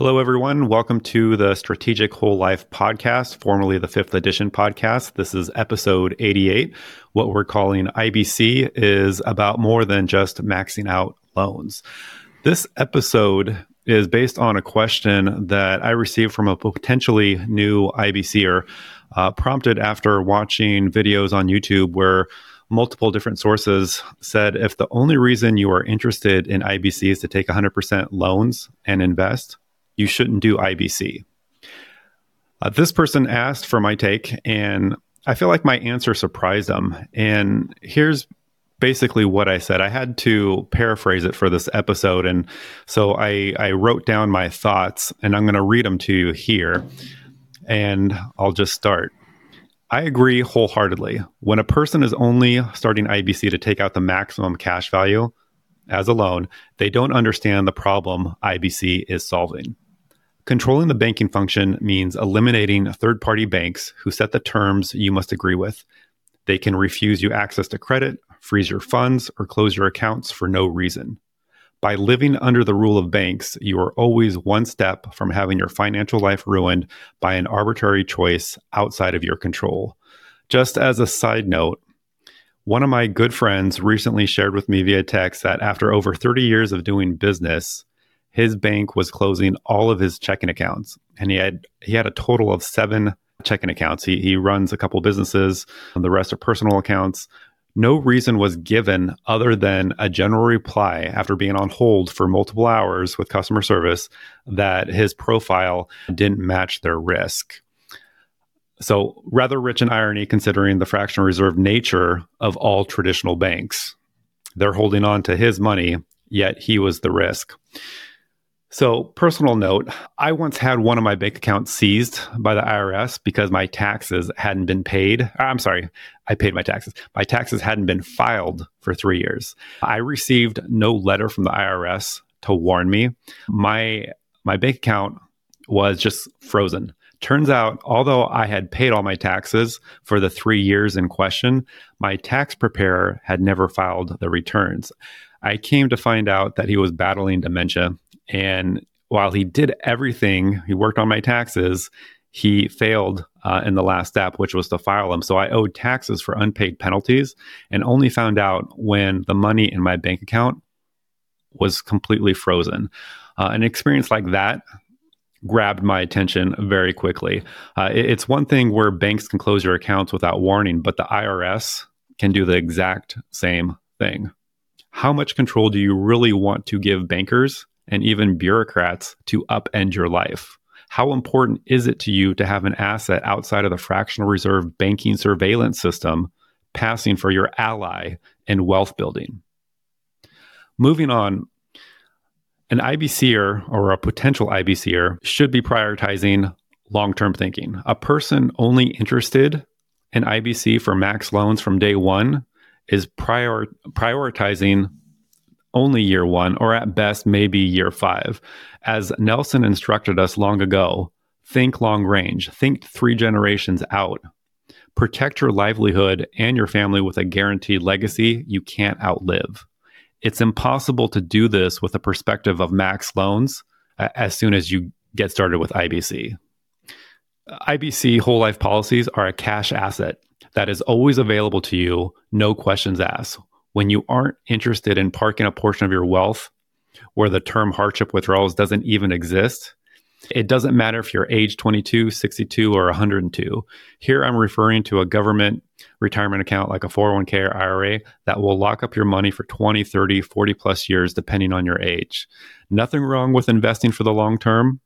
Hello, everyone. Welcome to the Strategic Whole Life podcast, formerly the fifth edition podcast. This is episode 88. What we're calling IBC is about more than just maxing out loans. This episode is based on a question that I received from a potentially new IBCer, uh, prompted after watching videos on YouTube where multiple different sources said if the only reason you are interested in IBC is to take 100% loans and invest, you shouldn't do IBC. Uh, this person asked for my take, and I feel like my answer surprised them. And here's basically what I said. I had to paraphrase it for this episode. And so I, I wrote down my thoughts, and I'm going to read them to you here. And I'll just start. I agree wholeheartedly. When a person is only starting IBC to take out the maximum cash value as a loan, they don't understand the problem IBC is solving. Controlling the banking function means eliminating third party banks who set the terms you must agree with. They can refuse you access to credit, freeze your funds, or close your accounts for no reason. By living under the rule of banks, you are always one step from having your financial life ruined by an arbitrary choice outside of your control. Just as a side note, one of my good friends recently shared with me via text that after over 30 years of doing business, his bank was closing all of his checking accounts and he had he had a total of 7 checking accounts. He he runs a couple businesses, and the rest are personal accounts. No reason was given other than a general reply after being on hold for multiple hours with customer service that his profile didn't match their risk. So, rather rich in irony considering the fractional reserve nature of all traditional banks. They're holding on to his money, yet he was the risk. So, personal note I once had one of my bank accounts seized by the IRS because my taxes hadn't been paid. Uh, I'm sorry, I paid my taxes. My taxes hadn't been filed for three years. I received no letter from the IRS to warn me. My my bank account was just frozen. Turns out, although I had paid all my taxes for the three years in question, my tax preparer had never filed the returns. I came to find out that he was battling dementia and while he did everything, he worked on my taxes, he failed uh, in the last step, which was to file them. So I owed taxes for unpaid penalties and only found out when the money in my bank account was completely frozen. Uh, an experience like that grabbed my attention very quickly. Uh, it, it's one thing where banks can close your accounts without warning, but the IRS can do the exact same thing. How much control do you really want to give bankers and even bureaucrats to upend your life? How important is it to you to have an asset outside of the fractional reserve banking surveillance system passing for your ally in wealth building? Moving on, an IBCer or a potential IBCer should be prioritizing long term thinking. A person only interested in IBC for max loans from day one is prior- prioritizing only year one, or at best, maybe year five. As Nelson instructed us long ago, think long range, think three generations out. Protect your livelihood and your family with a guaranteed legacy you can't outlive. It's impossible to do this with a perspective of max loans uh, as soon as you get started with IBC. IBC whole life policies are a cash asset that is always available to you, no questions asked when you aren't interested in parking a portion of your wealth where the term hardship withdrawals doesn't even exist, it doesn't matter if you're age 22, 62, or 102. Here I'm referring to a government retirement account like a 401k or IRA that will lock up your money for 20, 30, 40 plus years, depending on your age. Nothing wrong with investing for the long term.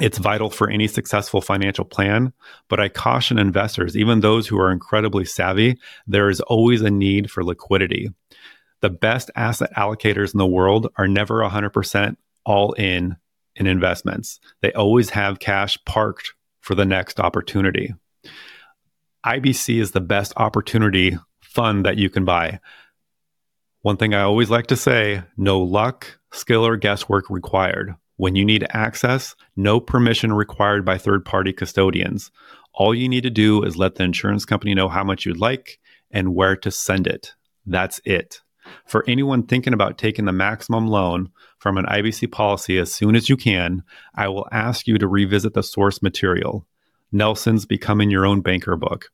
It's vital for any successful financial plan, but I caution investors, even those who are incredibly savvy, there is always a need for liquidity. The best asset allocators in the world are never 100% all in in investments. They always have cash parked for the next opportunity. IBC is the best opportunity fund that you can buy. One thing I always like to say no luck, skill, or guesswork required. When you need access, no permission required by third party custodians. All you need to do is let the insurance company know how much you'd like and where to send it. That's it. For anyone thinking about taking the maximum loan from an IBC policy as soon as you can, I will ask you to revisit the source material, Nelson's Becoming Your Own Banker book.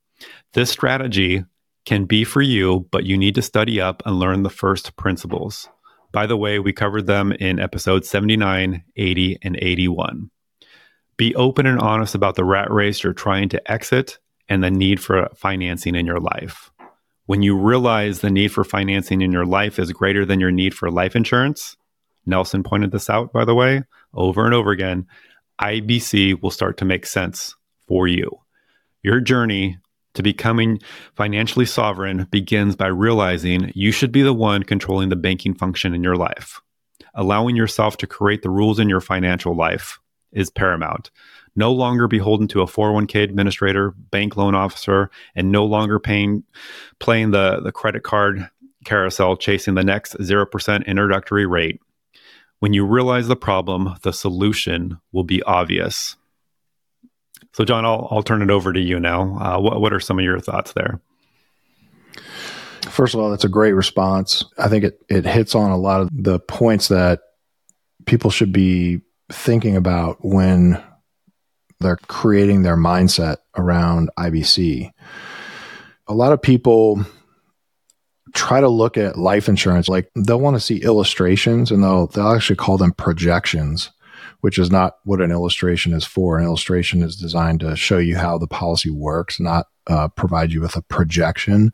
This strategy can be for you, but you need to study up and learn the first principles. By the way, we covered them in episodes 79, 80, and 81. Be open and honest about the rat race you're trying to exit and the need for financing in your life. When you realize the need for financing in your life is greater than your need for life insurance, Nelson pointed this out, by the way, over and over again, IBC will start to make sense for you. Your journey to becoming financially sovereign begins by realizing you should be the one controlling the banking function in your life. Allowing yourself to create the rules in your financial life is paramount. No longer beholden to a 401k administrator, bank loan officer, and no longer paying playing the, the credit card carousel chasing the next 0% introductory rate. When you realize the problem, the solution will be obvious. So, John, I'll, I'll turn it over to you now. Uh, what, what are some of your thoughts there? First of all, that's a great response. I think it, it hits on a lot of the points that people should be thinking about when they're creating their mindset around IBC. A lot of people try to look at life insurance like they'll want to see illustrations and they'll they'll actually call them projections which is not what an illustration is for. An illustration is designed to show you how the policy works, not uh, provide you with a projection.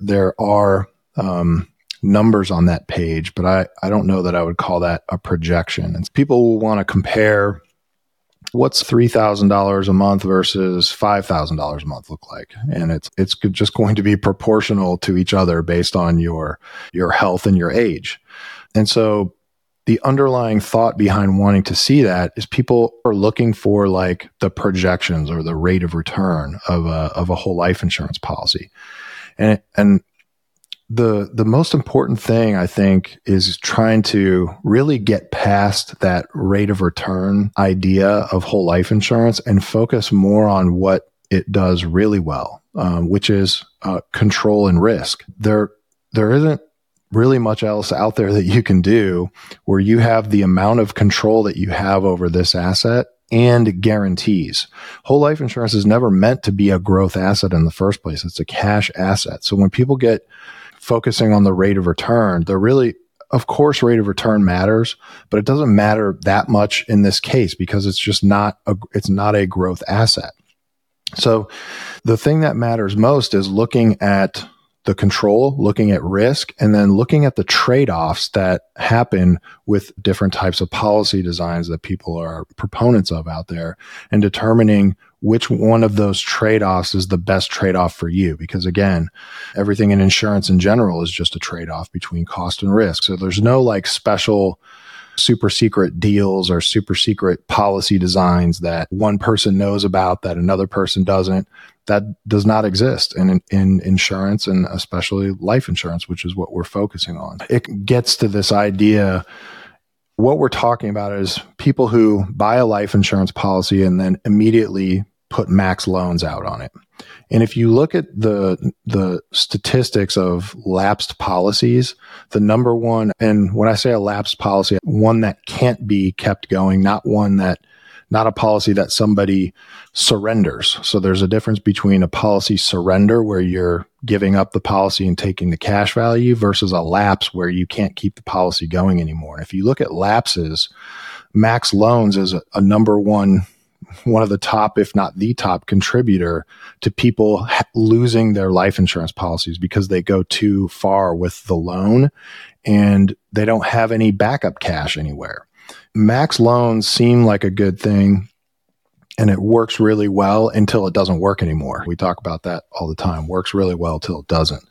There are um, numbers on that page, but I, I don't know that I would call that a projection. And people will want to compare what's $3,000 a month versus $5,000 a month look like? And it's, it's just going to be proportional to each other based on your, your health and your age. And so the underlying thought behind wanting to see that is people are looking for like the projections or the rate of return of a, of a whole life insurance policy. And, and the, the most important thing I think is trying to really get past that rate of return idea of whole life insurance and focus more on what it does really well, um, which is uh, control and risk. There, there isn't really much else out there that you can do where you have the amount of control that you have over this asset and guarantees. Whole life insurance is never meant to be a growth asset in the first place. It's a cash asset. So when people get focusing on the rate of return, they're really of course rate of return matters, but it doesn't matter that much in this case because it's just not a it's not a growth asset. So the thing that matters most is looking at the control, looking at risk, and then looking at the trade offs that happen with different types of policy designs that people are proponents of out there and determining which one of those trade offs is the best trade off for you. Because again, everything in insurance in general is just a trade off between cost and risk. So there's no like special super secret deals or super secret policy designs that one person knows about that another person doesn't. That does not exist in, in insurance and especially life insurance, which is what we're focusing on. It gets to this idea. What we're talking about is people who buy a life insurance policy and then immediately put max loans out on it. And if you look at the the statistics of lapsed policies, the number one and when I say a lapsed policy, one that can't be kept going, not one that not a policy that somebody surrenders. So there's a difference between a policy surrender where you're giving up the policy and taking the cash value versus a lapse where you can't keep the policy going anymore. If you look at lapses, max loans is a, a number one one of the top, if not the top contributor to people ha- losing their life insurance policies because they go too far with the loan and they don't have any backup cash anywhere. Max loans seem like a good thing and it works really well until it doesn't work anymore. We talk about that all the time. Works really well till it doesn't.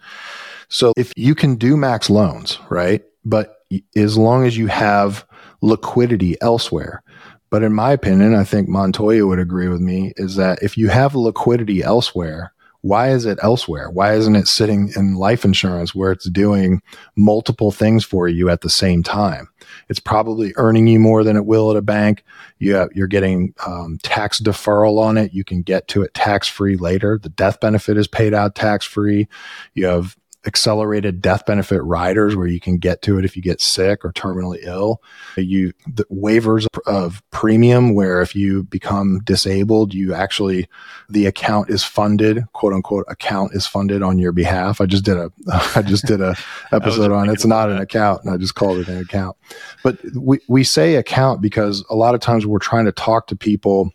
So if you can do max loans, right? But as long as you have liquidity elsewhere, but in my opinion, I think Montoya would agree with me is that if you have liquidity elsewhere, why is it elsewhere? Why isn't it sitting in life insurance where it's doing multiple things for you at the same time? It's probably earning you more than it will at a bank. You have, you're getting um, tax deferral on it. You can get to it tax free later. The death benefit is paid out tax free. You have accelerated death benefit riders where you can get to it if you get sick or terminally ill. You the waivers of premium where if you become disabled, you actually the account is funded, quote unquote account is funded on your behalf. I just did a I just did a episode on it's not an account and I just called it an account. But we we say account because a lot of times we're trying to talk to people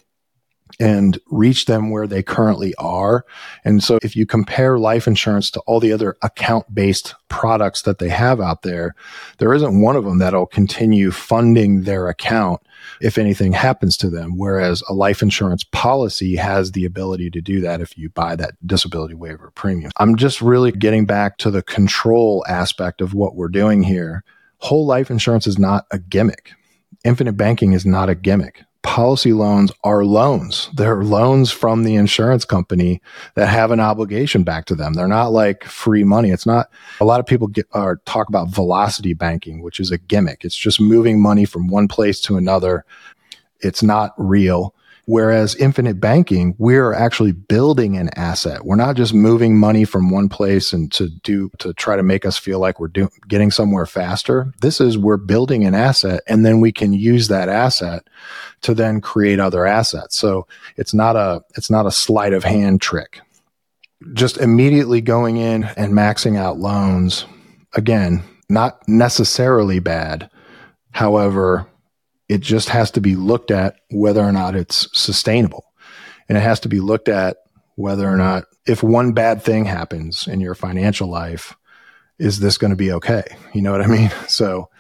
and reach them where they currently are. And so if you compare life insurance to all the other account based products that they have out there, there isn't one of them that'll continue funding their account if anything happens to them. Whereas a life insurance policy has the ability to do that if you buy that disability waiver premium. I'm just really getting back to the control aspect of what we're doing here. Whole life insurance is not a gimmick. Infinite banking is not a gimmick policy loans are loans. They're loans from the insurance company that have an obligation back to them. They're not like free money. It's not a lot of people get or talk about velocity banking, which is a gimmick. It's just moving money from one place to another. It's not real. Whereas infinite banking, we're actually building an asset. We're not just moving money from one place and to do, to try to make us feel like we're do, getting somewhere faster. This is we're building an asset and then we can use that asset to then create other assets. So it's not a, it's not a sleight of hand trick. Just immediately going in and maxing out loans. Again, not necessarily bad. However, it just has to be looked at whether or not it's sustainable. And it has to be looked at whether or not, if one bad thing happens in your financial life, is this going to be okay? You know what I mean? So,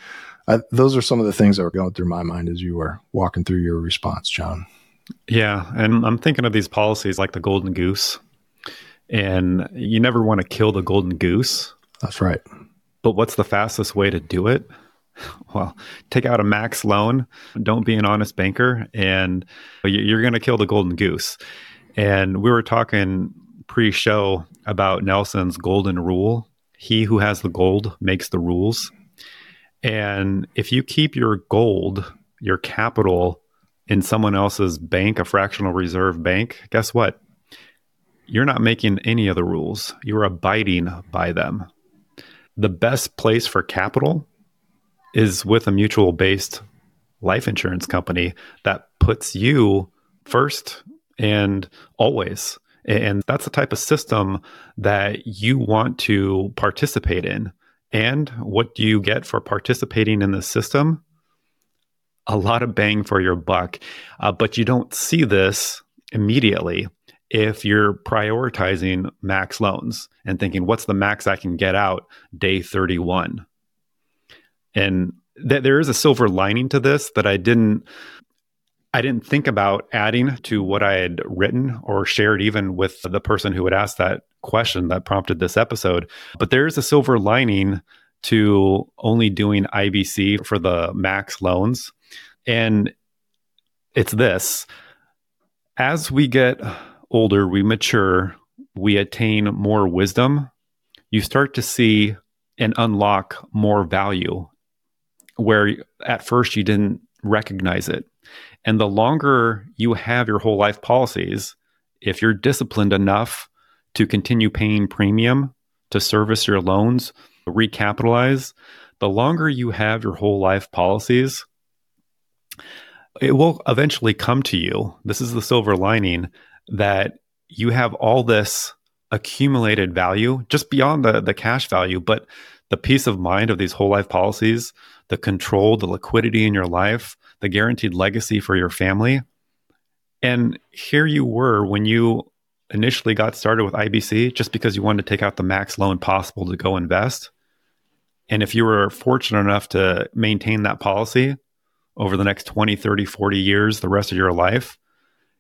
uh, those are some of the things that were going through my mind as you were walking through your response, John. Yeah. And I'm thinking of these policies like the golden goose. And you never want to kill the golden goose. That's right. But what's the fastest way to do it? well, take out a max loan, don't be an honest banker, and you're going to kill the golden goose. And we were talking pre show about Nelson's golden rule he who has the gold makes the rules. And if you keep your gold, your capital in someone else's bank, a fractional reserve bank, guess what? You're not making any of the rules, you're abiding by them. The best place for capital is with a mutual based life insurance company that puts you first and always. And that's the type of system that you want to participate in. And what do you get for participating in the system? A lot of bang for your buck. Uh, but you don't see this immediately if you're prioritizing max loans and thinking, what's the max I can get out day 31? And th- there is a silver lining to this that I didn't I didn't think about adding to what I had written or shared even with the person who had asked that question that prompted this episode. But there is a silver lining to only doing IBC for the max loans. And it's this as we get older, we mature, we attain more wisdom, you start to see and unlock more value where at first you didn't recognize it. And the longer you have your whole life policies, if you're disciplined enough to continue paying premium to service your loans, recapitalize, the longer you have your whole life policies, it will eventually come to you. This is the silver lining that you have all this accumulated value just beyond the, the cash value, but the peace of mind of these whole life policies the control, the liquidity in your life, the guaranteed legacy for your family. And here you were when you initially got started with IBC just because you wanted to take out the max loan possible to go invest. And if you were fortunate enough to maintain that policy over the next 20, 30, 40 years, the rest of your life,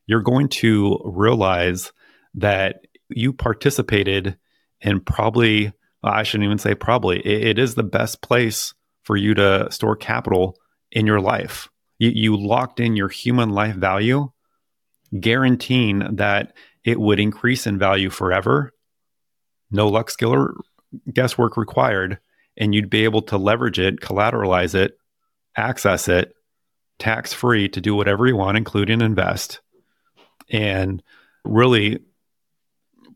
you're going to realize that you participated in probably, I shouldn't even say probably, it, it is the best place for you to store capital in your life. You, you locked in your human life value, guaranteeing that it would increase in value forever. No luck, skill, or guesswork required. And you'd be able to leverage it, collateralize it, access it tax free to do whatever you want, including invest, and really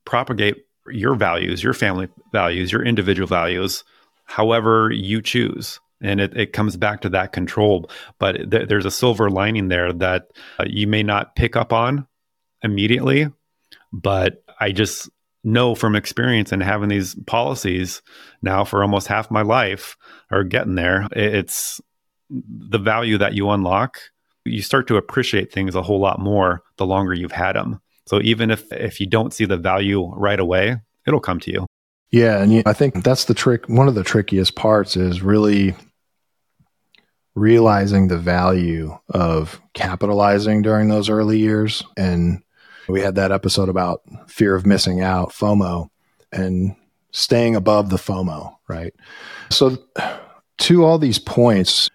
propagate your values, your family values, your individual values, however you choose. And it, it comes back to that control. But th- there's a silver lining there that uh, you may not pick up on immediately. But I just know from experience and having these policies now for almost half my life or getting there, it's the value that you unlock. You start to appreciate things a whole lot more the longer you've had them. So even if if you don't see the value right away, it'll come to you. Yeah, and I think that's the trick. One of the trickiest parts is really realizing the value of capitalizing during those early years. And we had that episode about fear of missing out, FOMO, and staying above the FOMO, right? So, to all these points,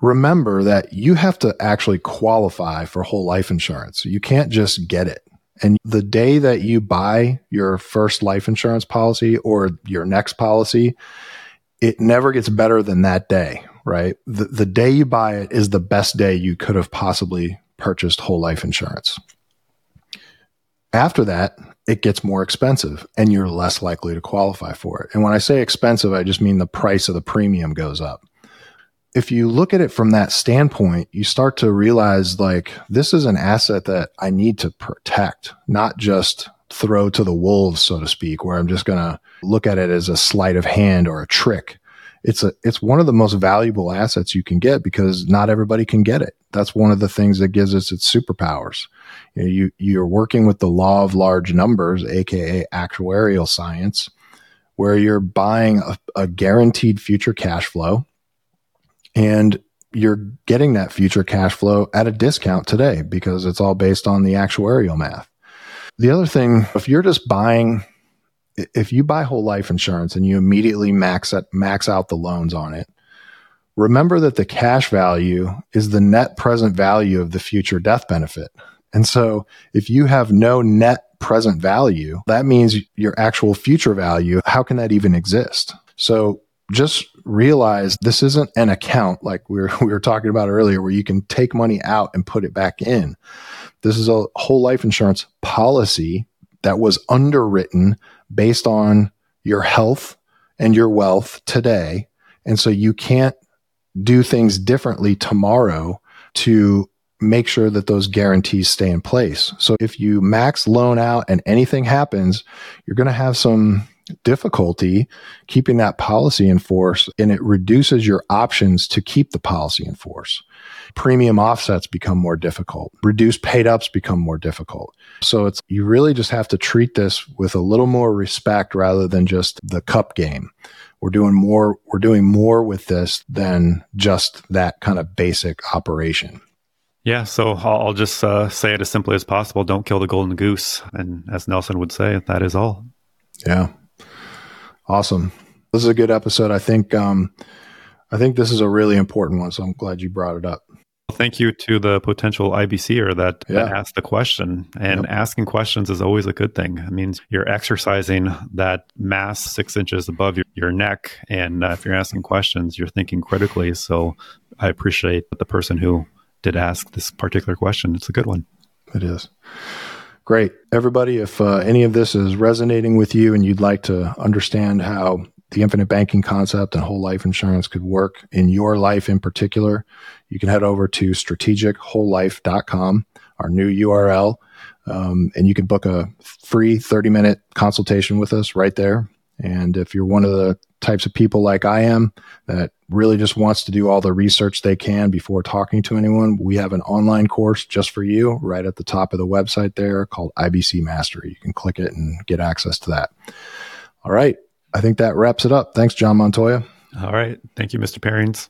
remember that you have to actually qualify for whole life insurance. You can't just get it. And the day that you buy your first life insurance policy or your next policy, it never gets better than that day, right? The, the day you buy it is the best day you could have possibly purchased whole life insurance. After that, it gets more expensive and you're less likely to qualify for it. And when I say expensive, I just mean the price of the premium goes up if you look at it from that standpoint, you start to realize like this is an asset that I need to protect, not just throw to the wolves, so to speak, where I'm just going to look at it as a sleight of hand or a trick. It's a, it's one of the most valuable assets you can get because not everybody can get it. That's one of the things that gives us its superpowers. You, know, you you're working with the law of large numbers, aka actuarial science, where you're buying a, a guaranteed future cash flow and you're getting that future cash flow at a discount today because it's all based on the actuarial math. The other thing, if you're just buying, if you buy whole life insurance and you immediately max at, max out the loans on it, remember that the cash value is the net present value of the future death benefit. And so if you have no net present value, that means your actual future value, how can that even exist? So just realize this isn't an account like we were, we were talking about earlier where you can take money out and put it back in. This is a whole life insurance policy that was underwritten based on your health and your wealth today. And so you can't do things differently tomorrow to make sure that those guarantees stay in place. So if you max loan out and anything happens, you're going to have some difficulty keeping that policy in force and it reduces your options to keep the policy in force. Premium offsets become more difficult. Reduced paid ups become more difficult. So it's you really just have to treat this with a little more respect rather than just the cup game. We're doing more we're doing more with this than just that kind of basic operation. Yeah, so I'll just uh, say it as simply as possible. Don't kill the golden goose. And as Nelson would say, that is all. Yeah. Awesome. This is a good episode. I think um, I think this is a really important one, so I'm glad you brought it up. Thank you to the potential IBCer that, yeah. that asked the question. And yep. asking questions is always a good thing. It means you're exercising that mass six inches above your, your neck. And uh, if you're asking questions, you're thinking critically. So I appreciate the person who did ask this particular question. It's a good one. It is. Great. Everybody, if uh, any of this is resonating with you and you'd like to understand how the infinite banking concept and whole life insurance could work in your life in particular, you can head over to strategicwholelife.com, our new URL, um, and you can book a free 30 minute consultation with us right there. And if you're one of the types of people like I am that really just wants to do all the research they can before talking to anyone, we have an online course just for you right at the top of the website there called IBC Mastery. You can click it and get access to that. All right. I think that wraps it up. Thanks, John Montoya. All right. Thank you, Mr. Perrings.